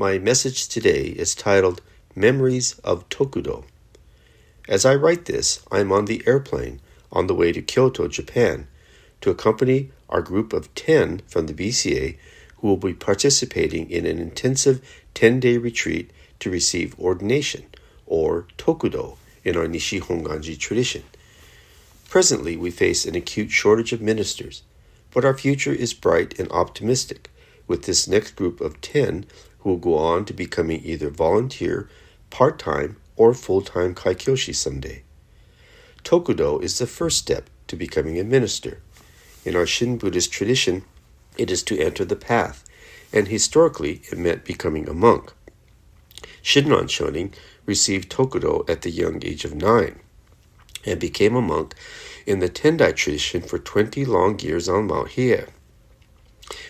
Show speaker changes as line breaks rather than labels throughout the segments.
My message today is titled Memories of Tokudo. As I write this, I am on the airplane on the way to Kyoto, Japan, to accompany our group of 10 from the BCA who will be participating in an intensive 10 day retreat to receive ordination, or Tokudo, in our Nishi Honganji tradition. Presently, we face an acute shortage of ministers, but our future is bright and optimistic with this next group of 10 who will go on to becoming either volunteer, part time, or full time kaikyoshi someday. Tokudo is the first step to becoming a minister. In our Shin Buddhist tradition, it is to enter the path, and historically it meant becoming a monk. Shinran Shonin received Tokudo at the young age of nine and became a monk in the Tendai tradition for 20 long years on Mount Hiei.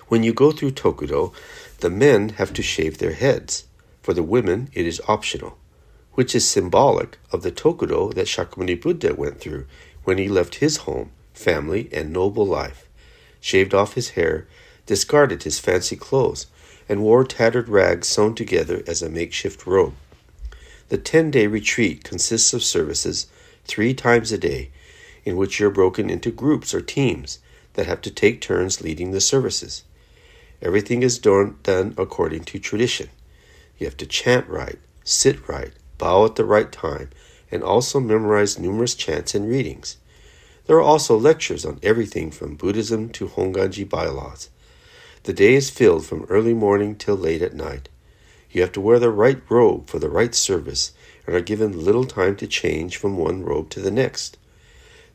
When you go through Tokudo, the men have to shave their heads. For the women, it is optional, which is symbolic of the Tokudo that Shakyamuni Buddha went through when he left his home, family, and noble life, shaved off his hair, discarded his fancy clothes, and wore tattered rags sewn together as a makeshift robe. The 10 day retreat consists of services three times a day, in which you're broken into groups or teams that have to take turns leading the services. Everything is done, according to tradition. You have to chant right, sit right, bow at the right time, and also memorize numerous chants and readings. There are also lectures on everything from Buddhism to Honganji bylaws. The day is filled from early morning till late at night. You have to wear the right robe for the right service and are given little time to change from one robe to the next.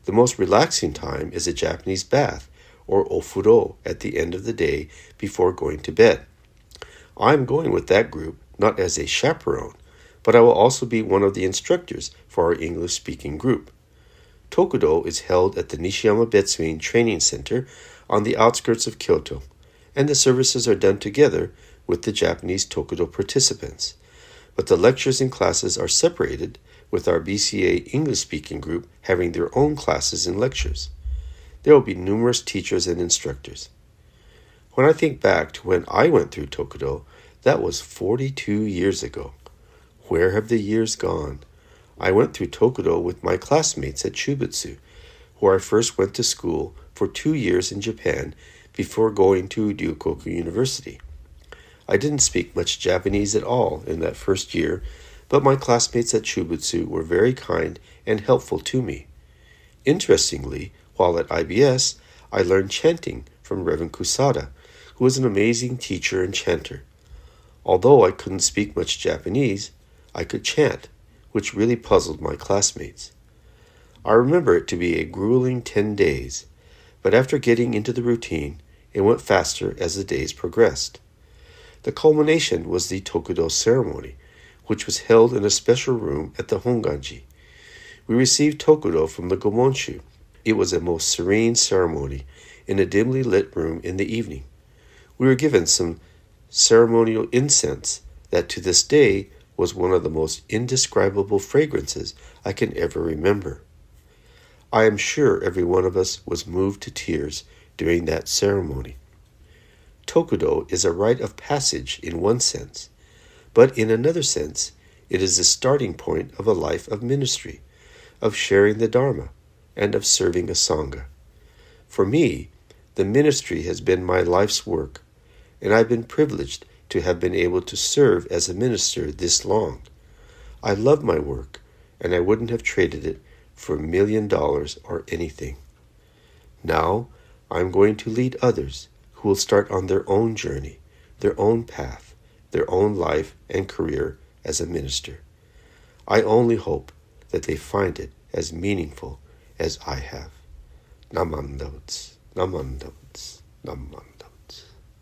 The most relaxing time is a Japanese bath, or ofuro, at the end of the day before going to bed. I am going with that group, not as a chaperone, but I will also be one of the instructors for our English speaking group. Tokudo is held at the Nishiyama Betsuin Training Center on the outskirts of Kyoto, and the services are done together with the Japanese Tokudo participants. But the lectures and classes are separated, with our BCA English speaking group having their own classes and lectures. There will be numerous teachers and instructors. When I think back to when I went through Tokudo, that was 42 years ago. Where have the years gone? I went through Tokudo with my classmates at Chubutsu, where I first went to school for two years in Japan before going to Ryukoku University. I didn't speak much Japanese at all in that first year, but my classmates at Chubutsu were very kind and helpful to me. Interestingly, while at IBS, I learned chanting from Reverend Kusada, who was an amazing teacher and chanter. Although I couldn't speak much Japanese, I could chant, which really puzzled my classmates. I remember it to be a grueling ten days, but after getting into the routine, it went faster as the days progressed. The culmination was the Tokudo ceremony, which was held in a special room at the Honganji. We received Tokudo from the Gomonshu. It was a most serene ceremony in a dimly lit room in the evening. We were given some ceremonial incense that to this day was one of the most indescribable fragrances I can ever remember. I am sure every one of us was moved to tears during that ceremony. Tokudo is a rite of passage in one sense, but in another sense, it is the starting point of a life of ministry, of sharing the Dharma, and of serving a Sangha. For me, the ministry has been my life's work, and I've been privileged to have been able to serve as a minister this long. I love my work, and I wouldn't have traded it for a million dollars or anything. Now, I'm going to lead others who will start on their own journey, their own path, their own life and career as a minister. I only hope that they find it as meaningful as I have. Namandabutsu, Namandabutsu, Namandabutsu.